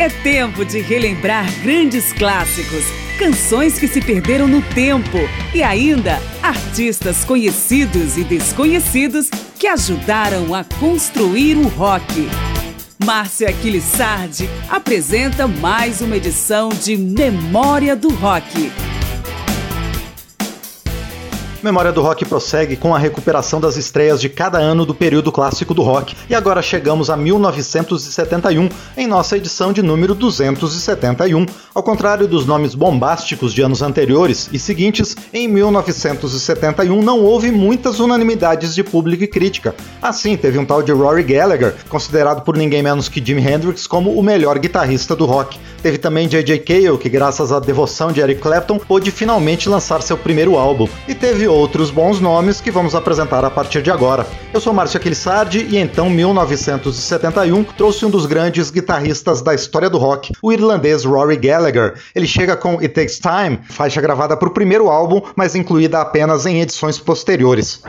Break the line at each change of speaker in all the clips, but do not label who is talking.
É tempo de relembrar grandes clássicos, canções que se perderam no tempo e ainda artistas conhecidos e desconhecidos que ajudaram a construir o rock. Márcia Aquilissardi apresenta mais uma edição de Memória do Rock.
Memória do Rock prossegue com a recuperação das estreias de cada ano do período clássico do rock, e agora chegamos a 1971, em nossa edição de número 271. Ao contrário dos nomes bombásticos de anos anteriores e seguintes, em 1971 não houve muitas unanimidades de público e crítica. Assim, teve um tal de Rory Gallagher, considerado por ninguém menos que Jimi Hendrix como o melhor guitarrista do rock. Teve também J.J. Cale, que graças à devoção de Eric Clapton pôde finalmente lançar seu primeiro álbum. E teve outros bons nomes que vamos apresentar a partir de agora. Eu sou Márcio Aquilissardi e então 1971 trouxe um dos grandes guitarristas da história do rock, o irlandês Rory Gallagher. Ele chega com It Takes Time, faixa gravada para o primeiro álbum, mas incluída apenas em edições posteriores.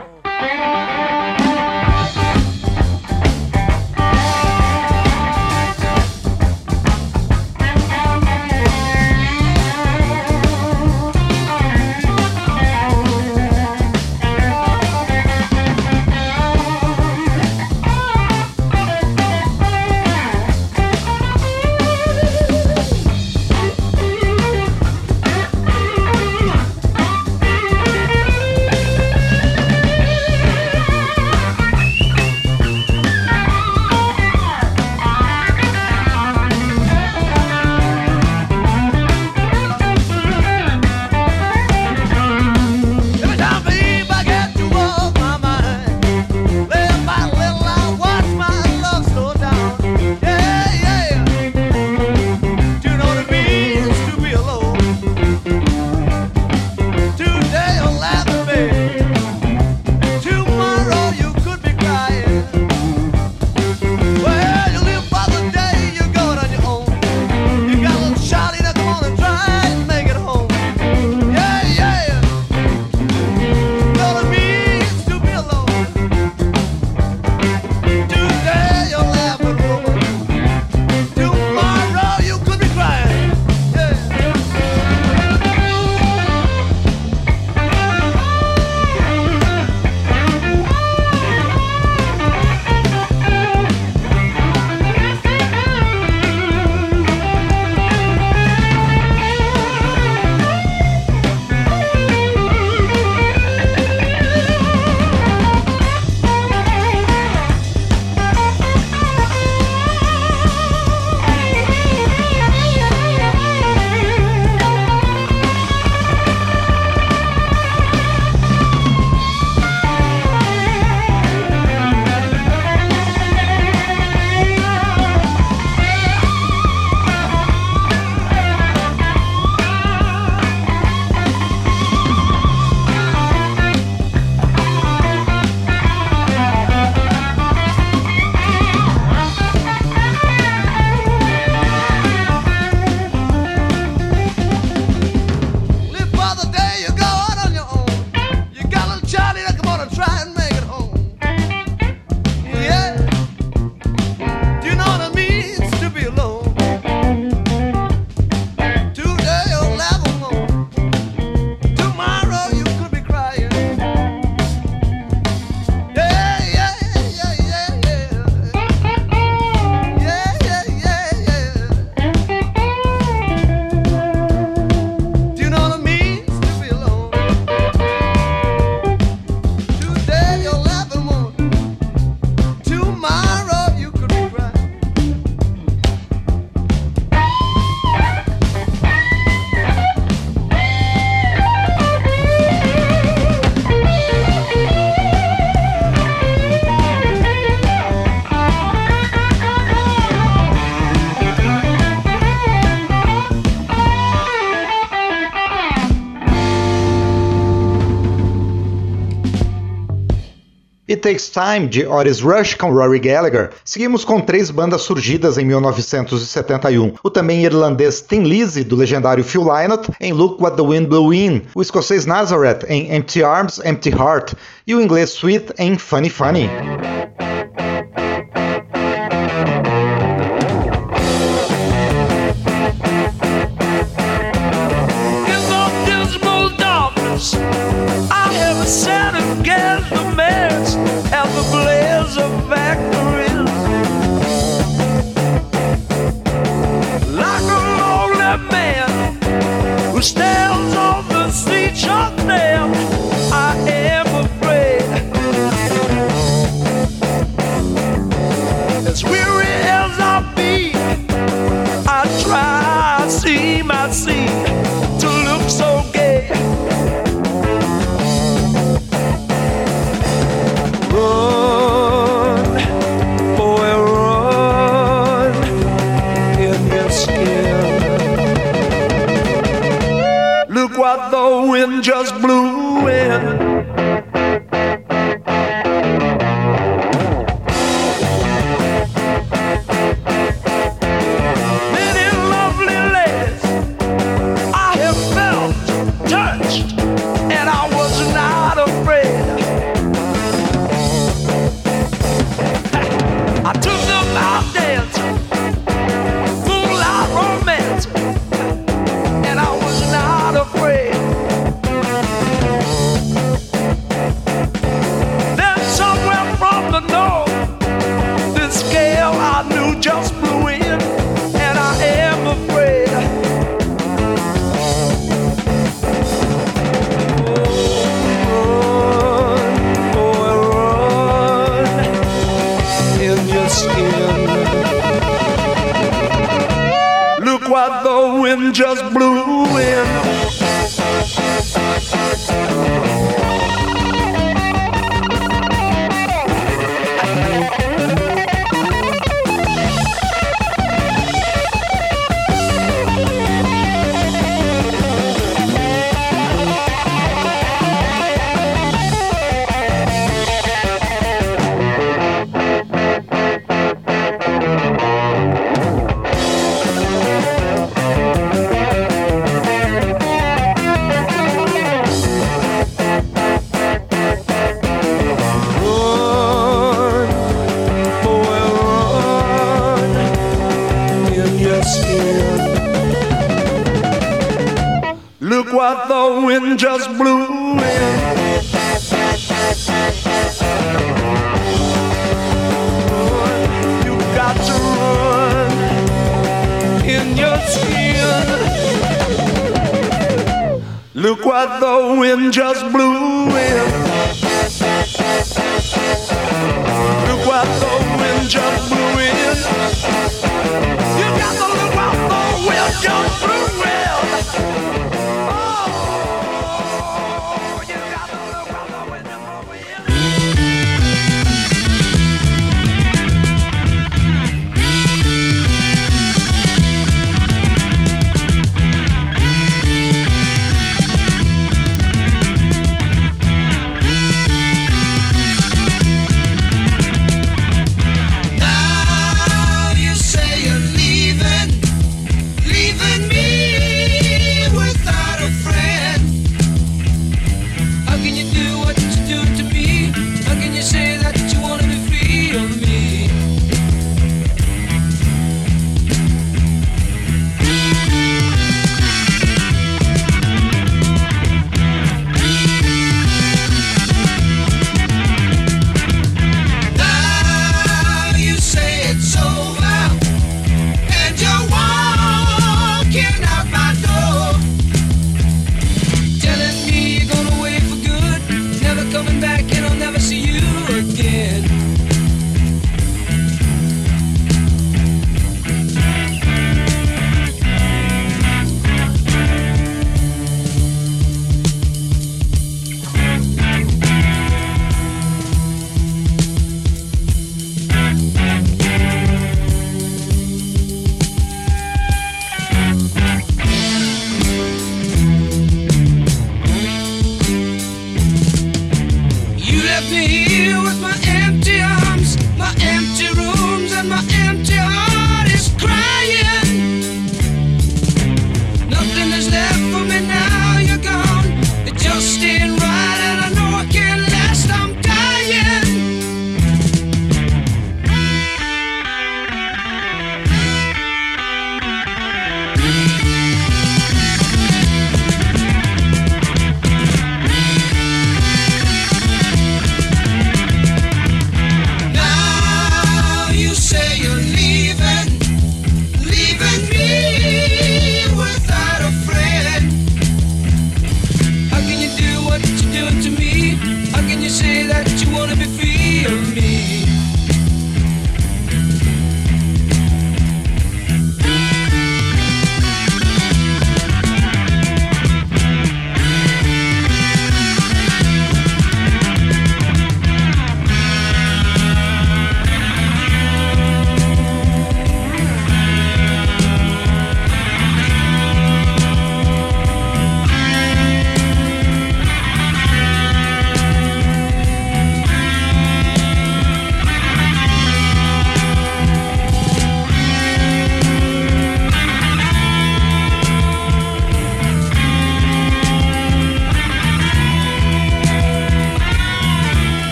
It Takes Time, de Horace Rush com Rory Gallagher, seguimos com três bandas surgidas em 1971. O também irlandês Tim Lizzy, do legendário Phil Lynott, em Look What the Wind Blew In, o escocês Nazareth, em Empty Arms, Empty Heart, e o inglês Sweet, em Funny Funny.
just blew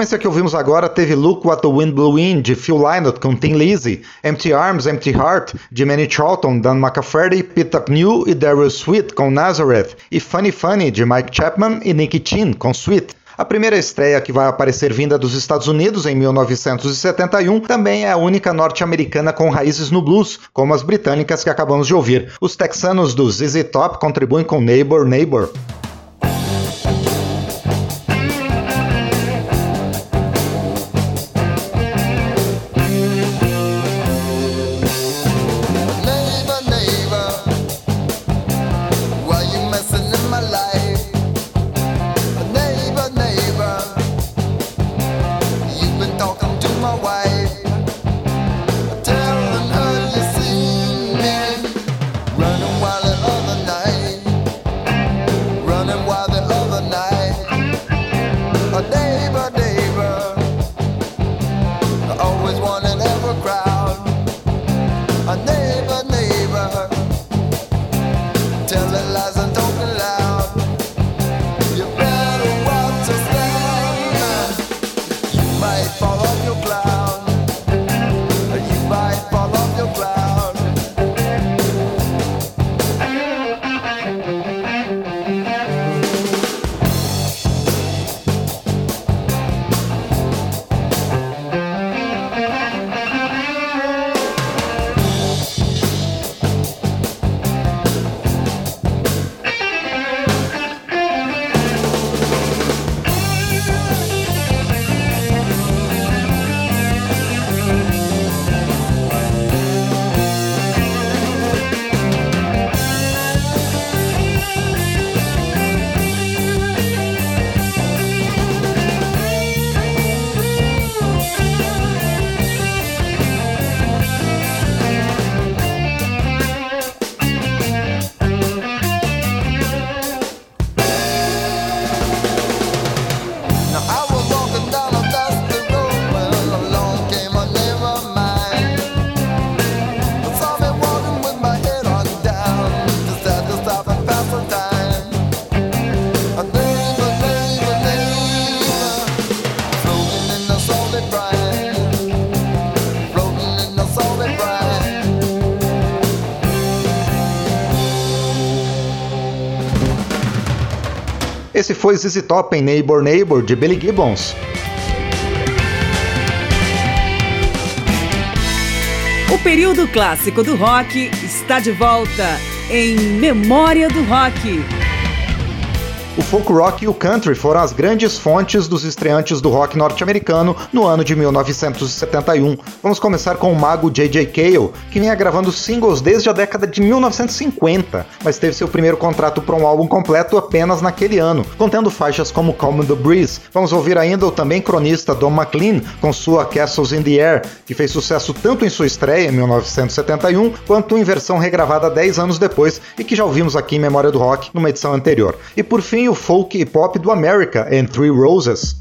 sequência que ouvimos agora teve Look What the Wind Blew In, de Phil Lynott, com Tim Lizzy, Empty Arms, Empty Heart, de Manny Charlton, Dan McCafferty, Pete New e Daryl Sweet, com Nazareth, e Funny Funny, de Mike Chapman e Nicky Chin, com Sweet. A primeira estreia que vai aparecer vinda dos Estados Unidos em 1971 também é a única norte-americana com raízes no blues, como as britânicas que acabamos de ouvir. Os texanos do ZZ Top contribuem com Neighbor Neighbor. Esse foi ZZ Top em Neighbor Neighbor, de Billy Gibbons.
O período clássico do rock está de volta em Memória do Rock.
O folk rock e o country foram as grandes fontes dos estreantes do rock norte-americano no ano de 1971. Vamos começar com o mago J.J. Cale, que vinha gravando singles desde a década de 1950, mas teve seu primeiro contrato para um álbum completo apenas naquele ano, contendo faixas como Calm the Breeze. Vamos ouvir ainda o também cronista Don McLean com sua Castles in the Air, que fez sucesso tanto em sua estreia em 1971 quanto em versão regravada 10 anos depois e que já ouvimos aqui em Memória do Rock numa edição anterior. E por fim, tem o folk e pop do America and Three Roses.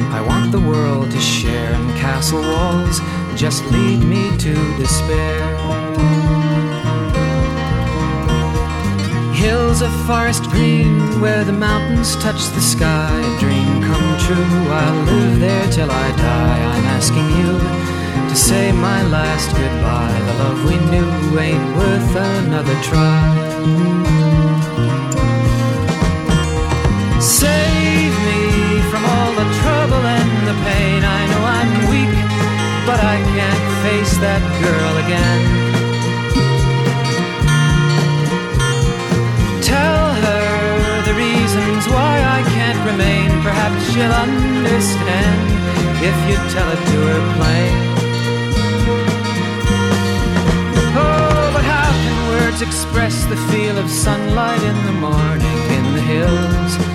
I want the world to share in castle walls, just lead me to despair. Hills of forest green, where the mountains touch the sky, a dream come true. I'll live there till I die. I'm asking you to say my last goodbye. The love we knew ain't worth another try. pain. I know I'm weak, but I can't face that girl again. Tell her the reasons why I can't remain. Perhaps she'll understand if you tell it to her plain. Oh, but how can words express the feel of sunlight in the morning in the hills?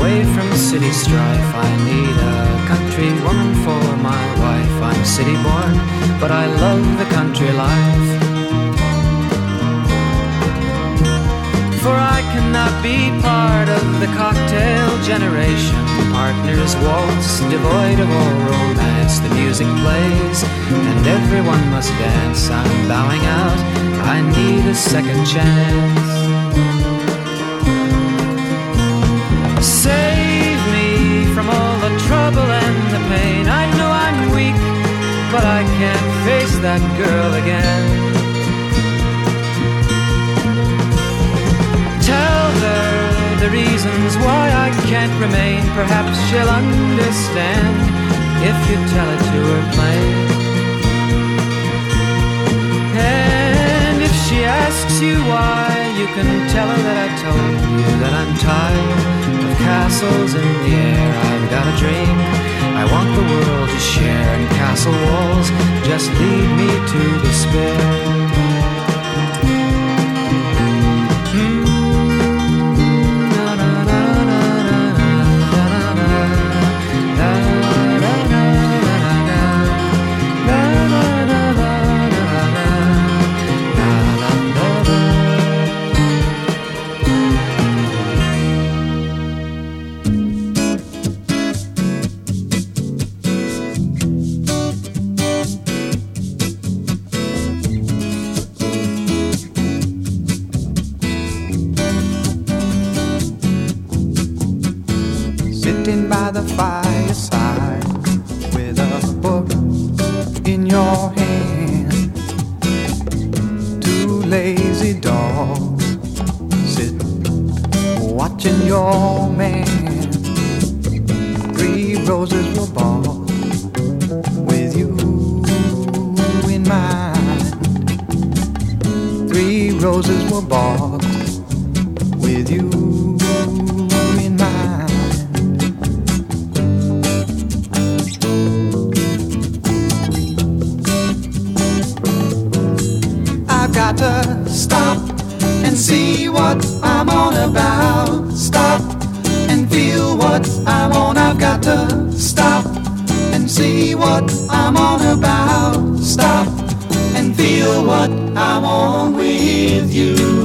away from city strife. I need a country woman for my wife. I'm city born, but I love the country life. For I cannot be part of the cocktail generation. Partners waltz, devoid of all romance. The music plays, and everyone must dance. I'm bowing out, I need a second chance. trouble and the pain. I know I'm weak, but I can't face that girl again. Tell her the reasons why I can't remain. Perhaps she'll understand if you tell it to her plain. And if she asks you why, you can tell her that I told you that I'm tired of castles in the air. I've got a dream. I want the world to share in castle walls. Just lead me to despair.
watching your man. Three roses were bought with you in mind. Three roses were bought with you in mind. I've got to stop and see what I'm on about. Stop and feel what I'm on. I've got to stop and see what I'm on about. Stop and feel what I'm on with you.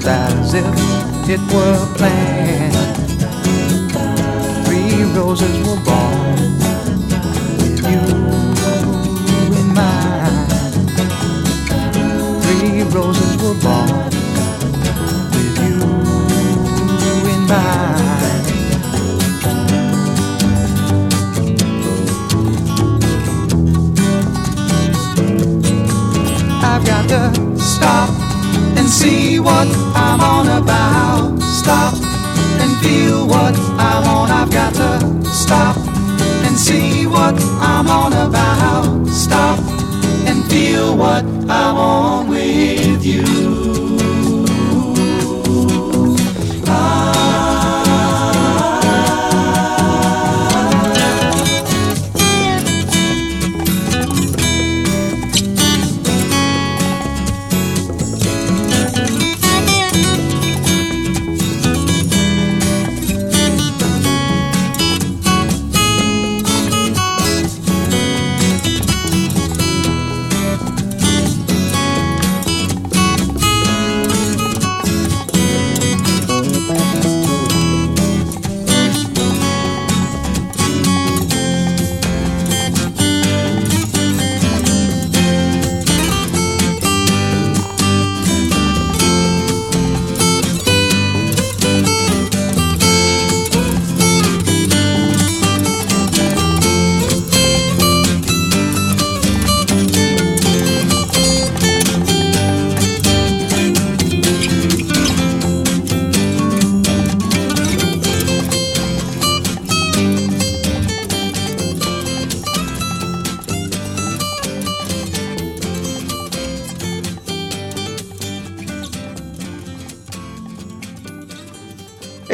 just as if it were planned. Three roses were born with you in mind. Three roses were born with you in mind. I've got to stop and see what I've got to stop and see what I'm on about. Stop and feel what I want with you.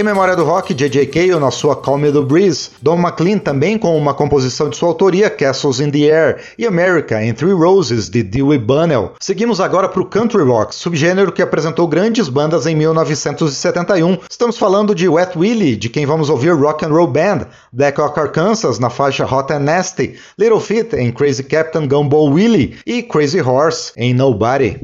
Memória do Rock, J.J. Cale na sua Calm Me The Breeze, Don McLean também com uma composição de sua autoria, Castles in the Air, e America in Three Roses, de Dewey Bunnell. Seguimos agora para o Country Rock, subgênero que apresentou grandes bandas em 1971. Estamos falando de Wet Willie, de quem vamos ouvir Rock and Roll Band, Black Hawk Arkansas na faixa Hot and Nasty, Little Feat em Crazy Captain Gumball Willie e Crazy Horse em Nobody.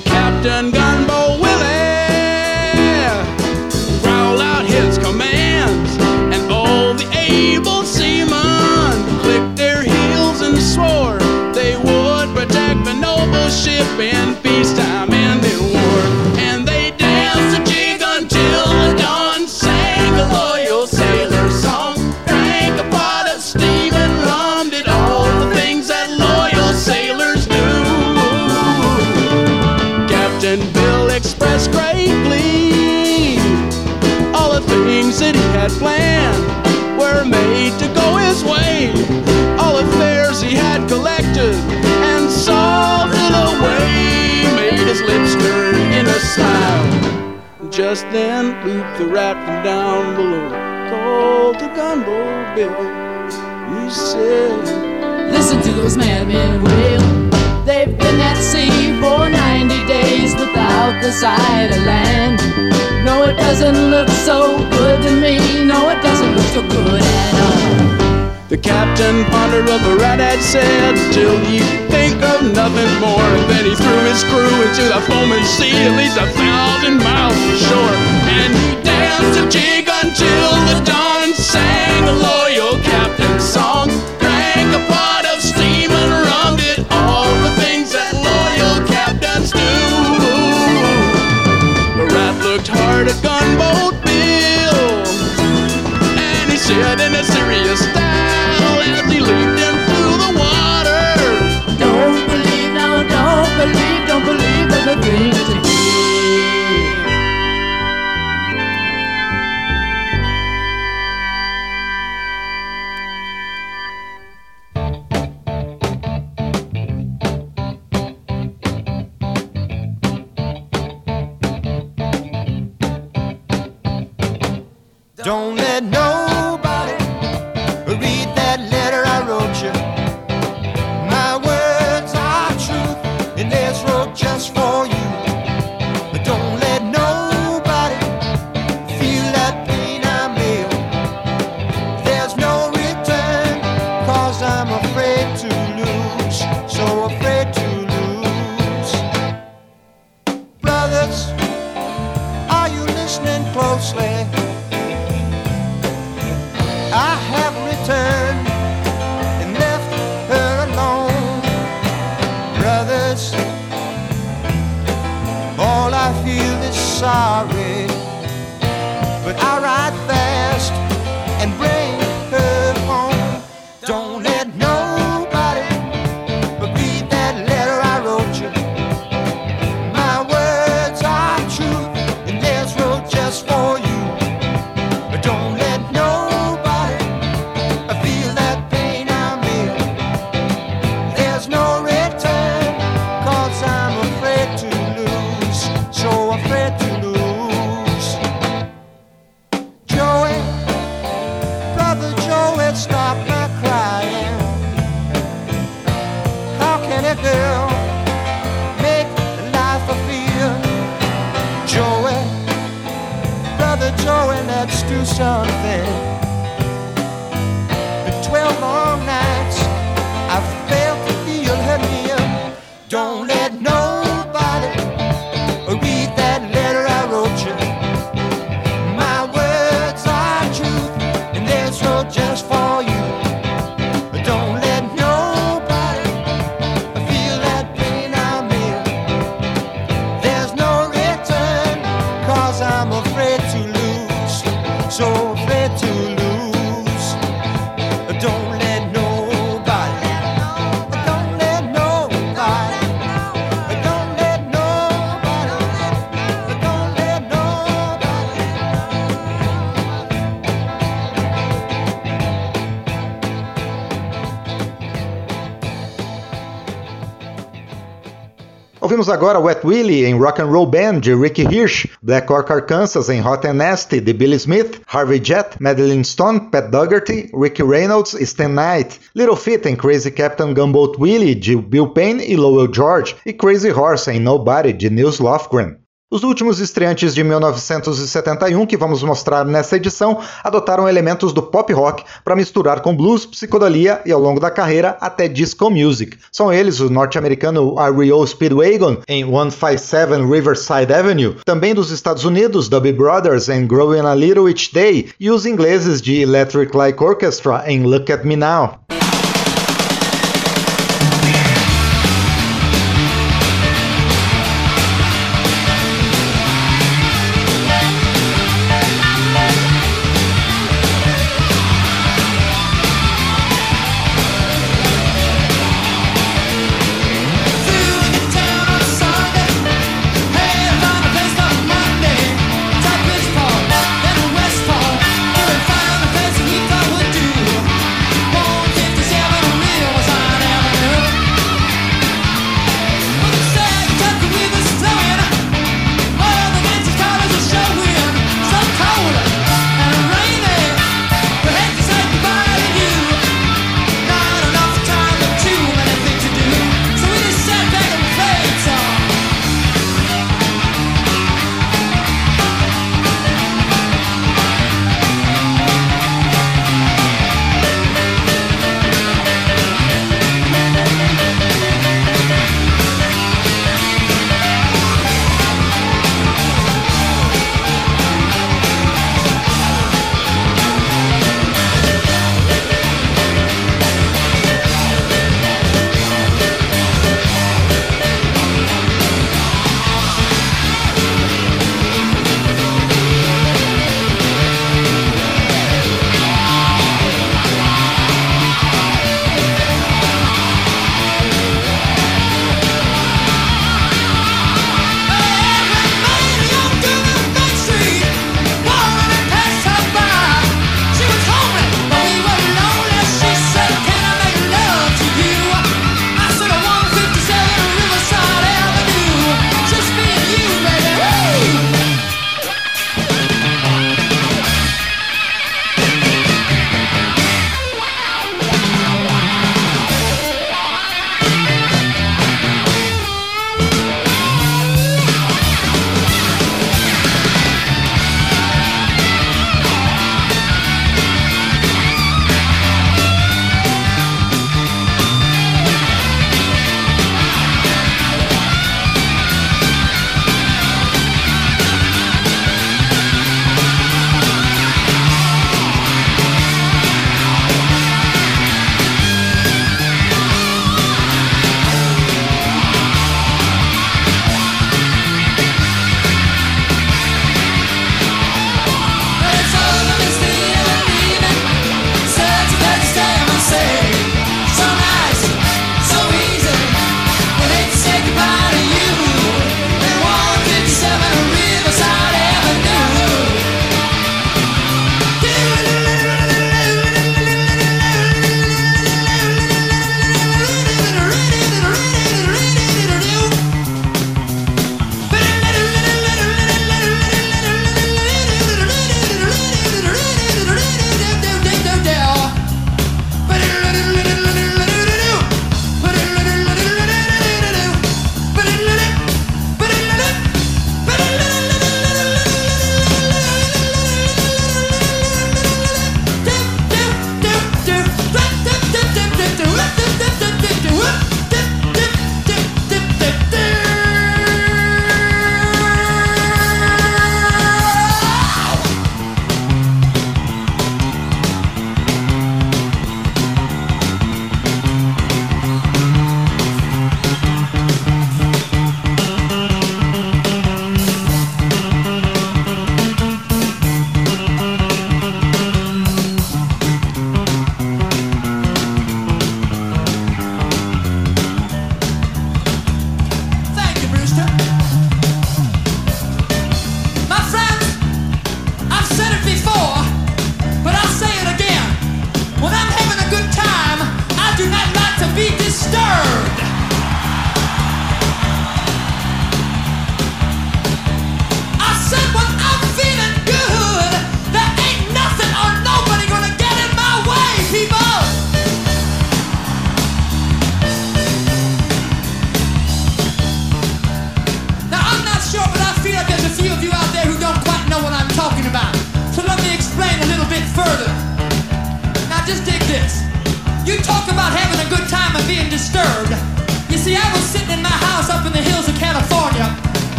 Captain Gunboat. plan were made to go his way. All affairs he had collected and solved in a way made his lips turn in a smile. Just then, Loop the rat from down below called to Gunboat Bill. He said,
Listen to those madmen wail. They've been at sea for 90 days without the sight of land. No, it doesn't look so good to me. No, it doesn't look so good at all.
The captain pondered over the rat had said, Till he think of nothing more. And then he threw his crew into the foaming sea, at least a thousand miles from shore. And he danced a jig until the dawn sang a loyal captain.
see
something. The twelve long
Ouvimos agora Wet Willie em Rock and Roll Band de Ricky Hirsch, Black Orc Arkansas em Hot and Nasty de Billy Smith, Harvey Jett, Madeline Stone, Pat Dougherty, Ricky Reynolds, Stan Knight, Little Feat em Crazy Captain Gumboat Willie de Bill Payne e Lowell George e Crazy Horse em Nobody de Nils Lofgren. Os últimos estreantes de 1971 que vamos mostrar nessa edição adotaram elementos do pop rock para misturar com blues, psicodelia e ao longo da carreira até disco music. São eles o norte-americano REO Speedwagon em 157 Riverside Avenue, também dos Estados Unidos Dubby Brothers em Growing a Little Each Day e os ingleses de Electric Light Orchestra em Look at Me Now.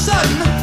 sun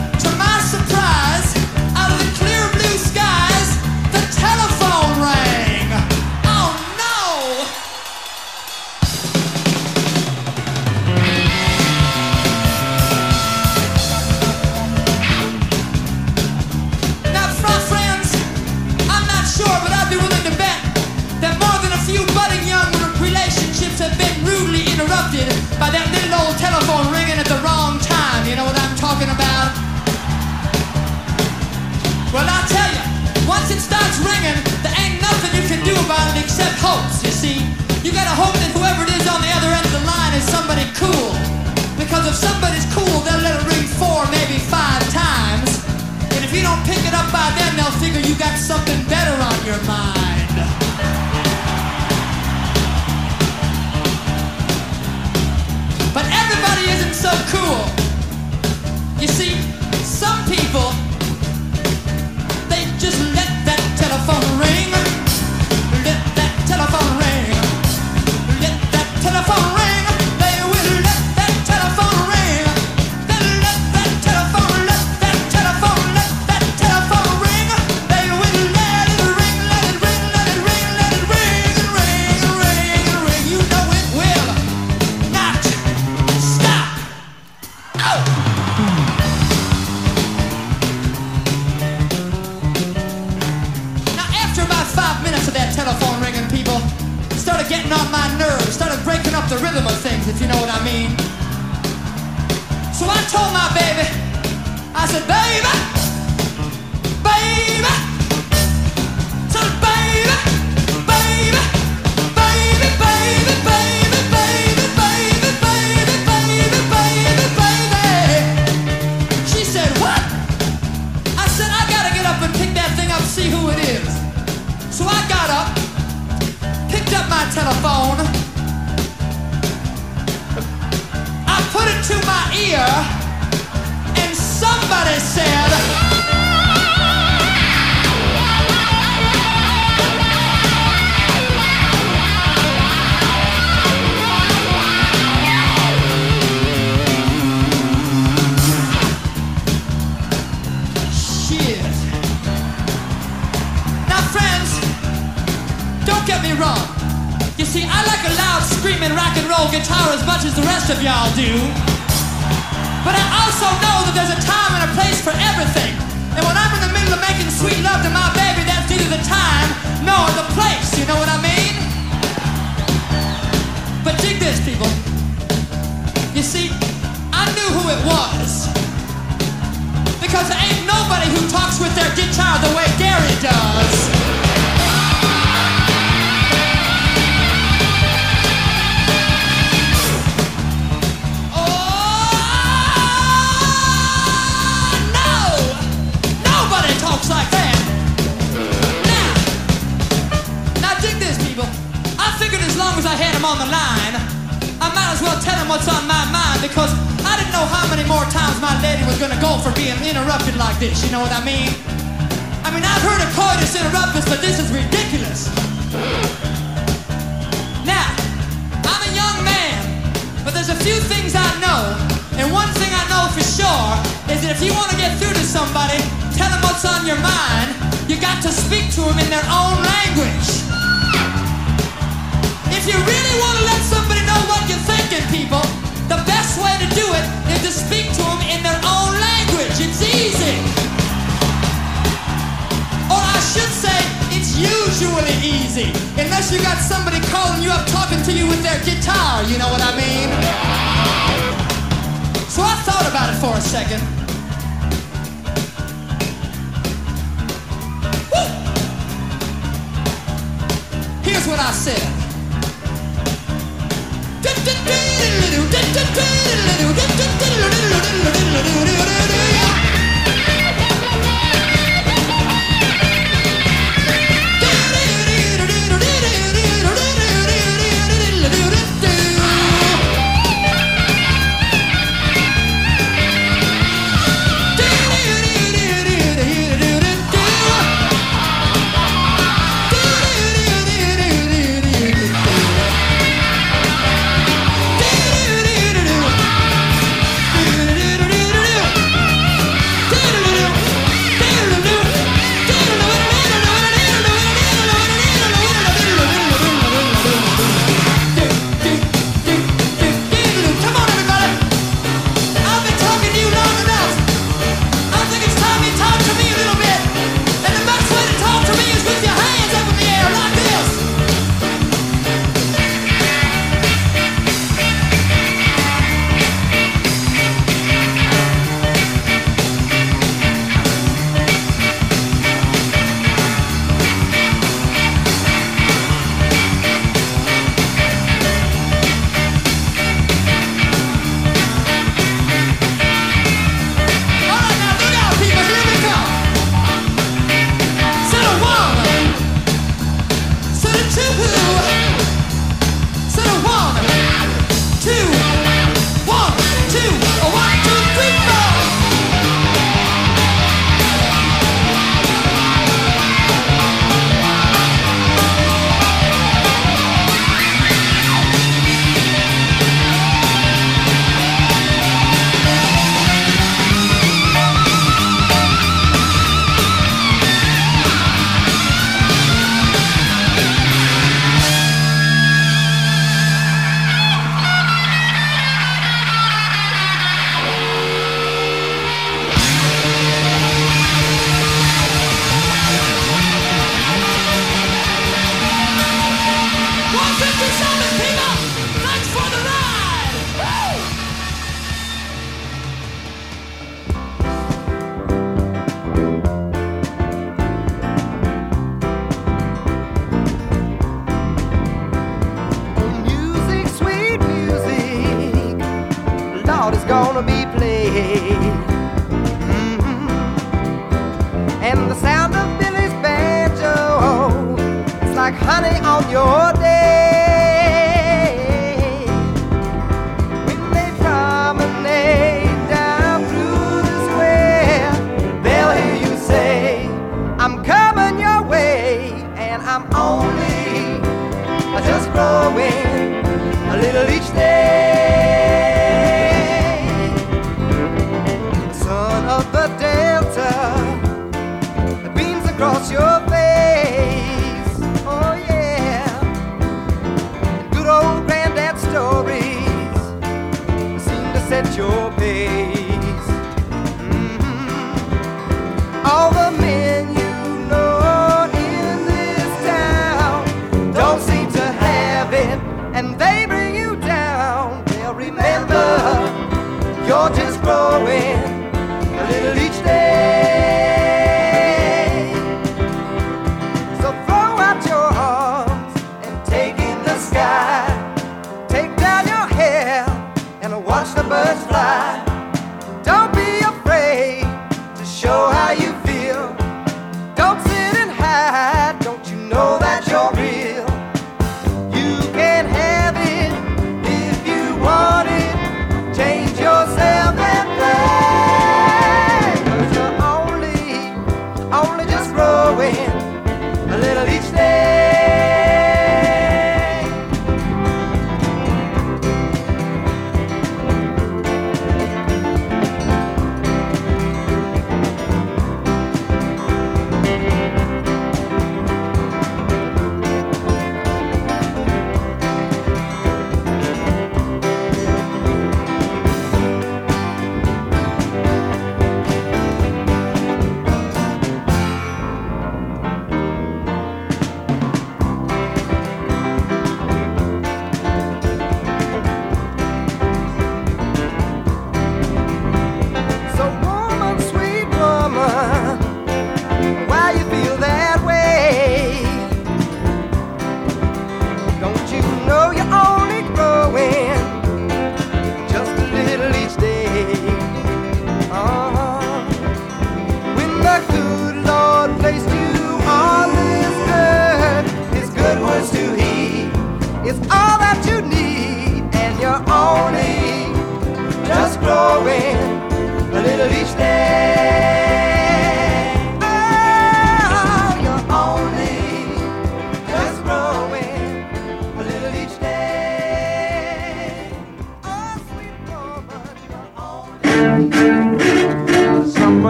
If you want to get through to somebody, tell them what's on your mind. You got to speak to them in their own language. If you really want to let somebody know what you're thinking, people, the best way to do it is to speak to them in their own language. It's easy. Or I should say, it's usually easy. Unless you got somebody calling you up talking to you with their guitar, you know what I mean? So I thought about it for a second. That's what I said. Do, do, do,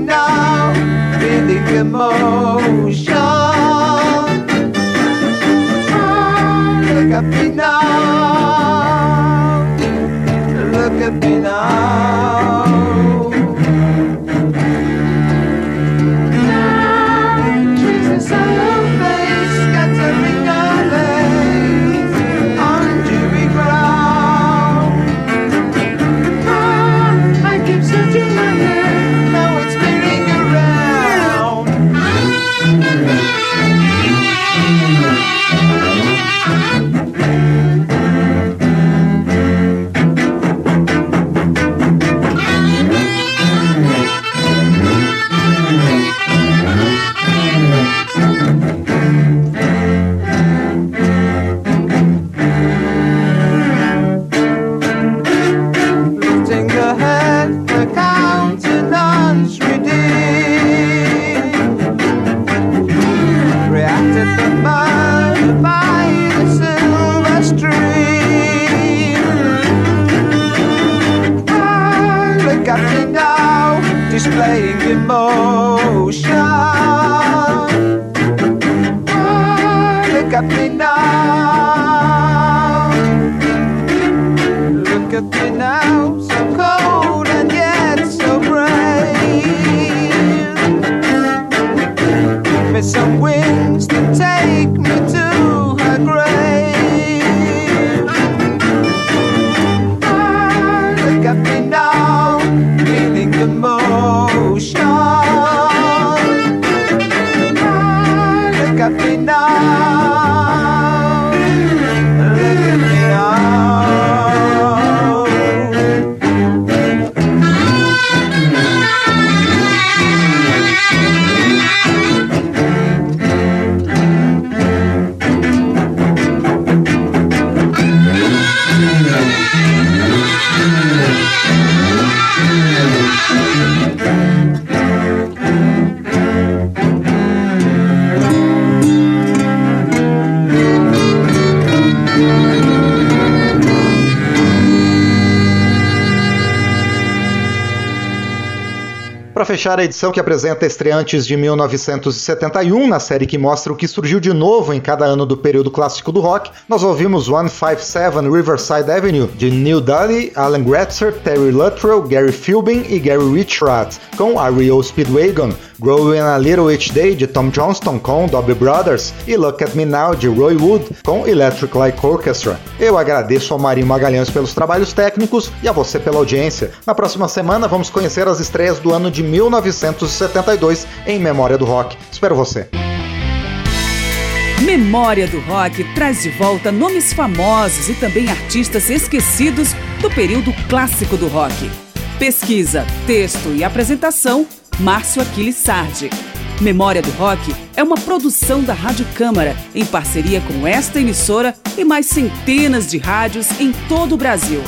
now, emotion. Look at me now, look at me now. final.
fechar a edição que apresenta estreantes de 1971, na série que mostra o que surgiu de novo em cada ano do período clássico do rock, nós ouvimos 157 Riverside Avenue, de Neil Daly, Alan Gretzer, Terry Luttrell, Gary Philbin e Gary Richrath, com a Rio Speedwagon, Growing a Little Each Day de Tom Johnston com Dobby Brothers e Look at Me Now de Roy Wood com Electric Light Orchestra. Eu agradeço ao Marinho Magalhães pelos trabalhos técnicos e a você pela audiência. Na próxima semana vamos conhecer as estreias do ano de 1972 em Memória do Rock. Espero você.
Memória do Rock traz de volta nomes famosos e também artistas esquecidos do período clássico do rock. Pesquisa, texto e apresentação, Márcio Aquiles Sardi. Memória do Rock é uma produção da Rádio Câmara, em parceria com esta emissora e mais centenas de rádios em todo o Brasil.